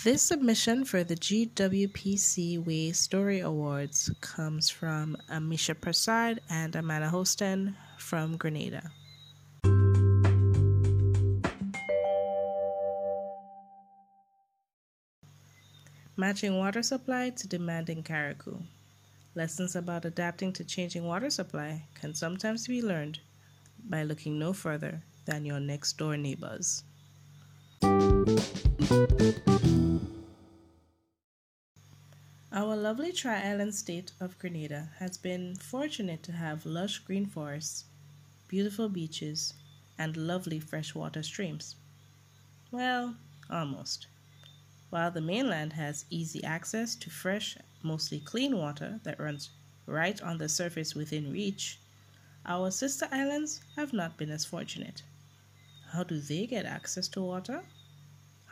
This submission for the GWPC Way Story Awards comes from Amisha Prasad and Amanda Hostin from Grenada. Matching water supply to demand in Carriacou. Lessons about adapting to changing water supply can sometimes be learned by looking no further than your next door neighbors. Our lovely tri island state of Grenada has been fortunate to have lush green forests, beautiful beaches, and lovely freshwater streams. Well, almost. While the mainland has easy access to fresh, mostly clean water that runs right on the surface within reach, our sister islands have not been as fortunate. How do they get access to water?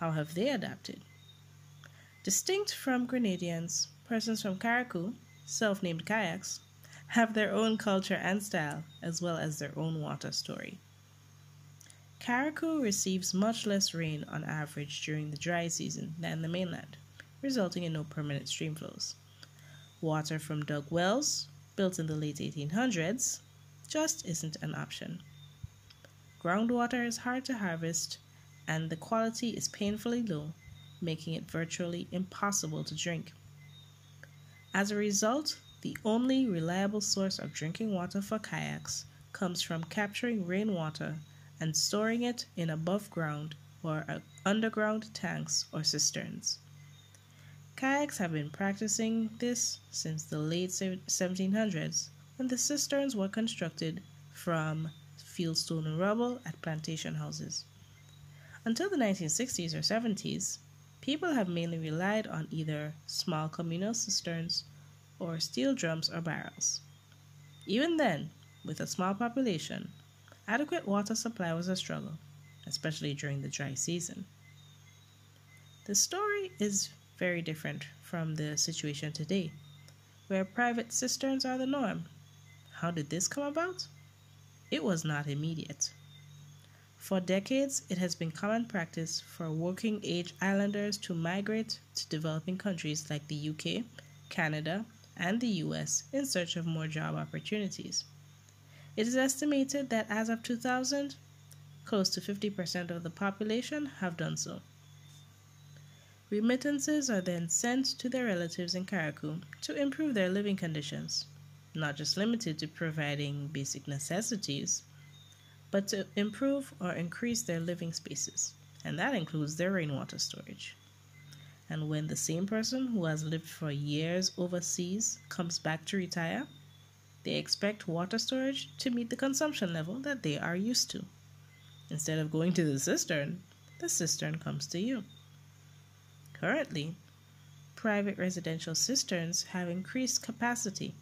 How have they adapted? Distinct from Grenadians, persons from Carriacou, self named kayaks, have their own culture and style, as well as their own water story. Carriacou receives much less rain on average during the dry season than the mainland, resulting in no permanent stream flows. Water from dug wells, built in the late 1800s, just isn't an option. Groundwater is hard to harvest and the quality is painfully low, making it virtually impossible to drink. As a result, the only reliable source of drinking water for kayaks comes from capturing rainwater and storing it in above ground or uh, underground tanks or cisterns. Kayaks have been practicing this since the late 1700s when the cisterns were constructed from fieldstone and rubble at plantation houses. Until the 1960s or 70s, people have mainly relied on either small communal cisterns or steel drums or barrels. Even then, with a small population, adequate water supply was a struggle, especially during the dry season. The story is very different from the situation today, where private cisterns are the norm how did this come about? It was not immediate. For decades, it has been common practice for working age islanders to migrate to developing countries like the UK, Canada, and the US in search of more job opportunities. It is estimated that as of 2000, close to 50% of the population have done so. Remittances are then sent to their relatives in Carriacou to improve their living conditions not just limited to providing basic necessities, but to improve or increase their living spaces, and that includes their rainwater storage. And when the same person who has lived for years overseas comes back to retire, they expect water storage to meet the consumption level that they are used to. Instead of going to the cistern, the cistern comes to you. Currently, private residential cisterns have increased capacity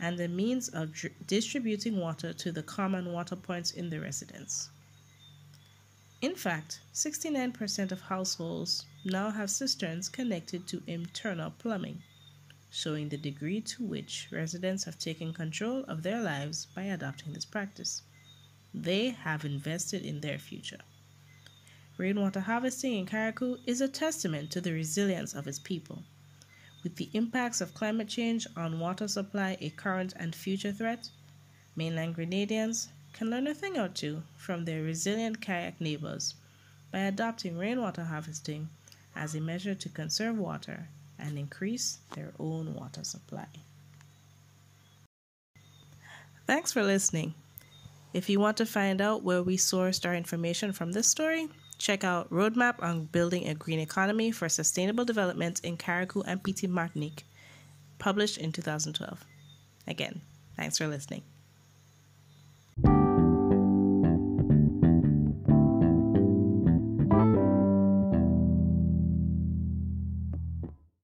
and the means of distributing water to the common water points in the residence. In fact, 69% of households now have cisterns connected to internal plumbing, showing the degree to which residents have taken control of their lives by adopting this practice. They have invested in their future. Rainwater harvesting in Carriacou is a testament to the resilience of its people with the impacts of climate change on water supply a current and future threat, mainland Grenadians can learn a thing or two from their resilient kayak neighbors by adopting rainwater harvesting as a measure to conserve water and increase their own water supply. Thanks for listening. If you want to find out where we sourced our information from this story, Check out Roadmap on Building a Green Economy for Sustainable Development in Carriacou and Petite Martinique, published in 2012. Again, thanks for listening.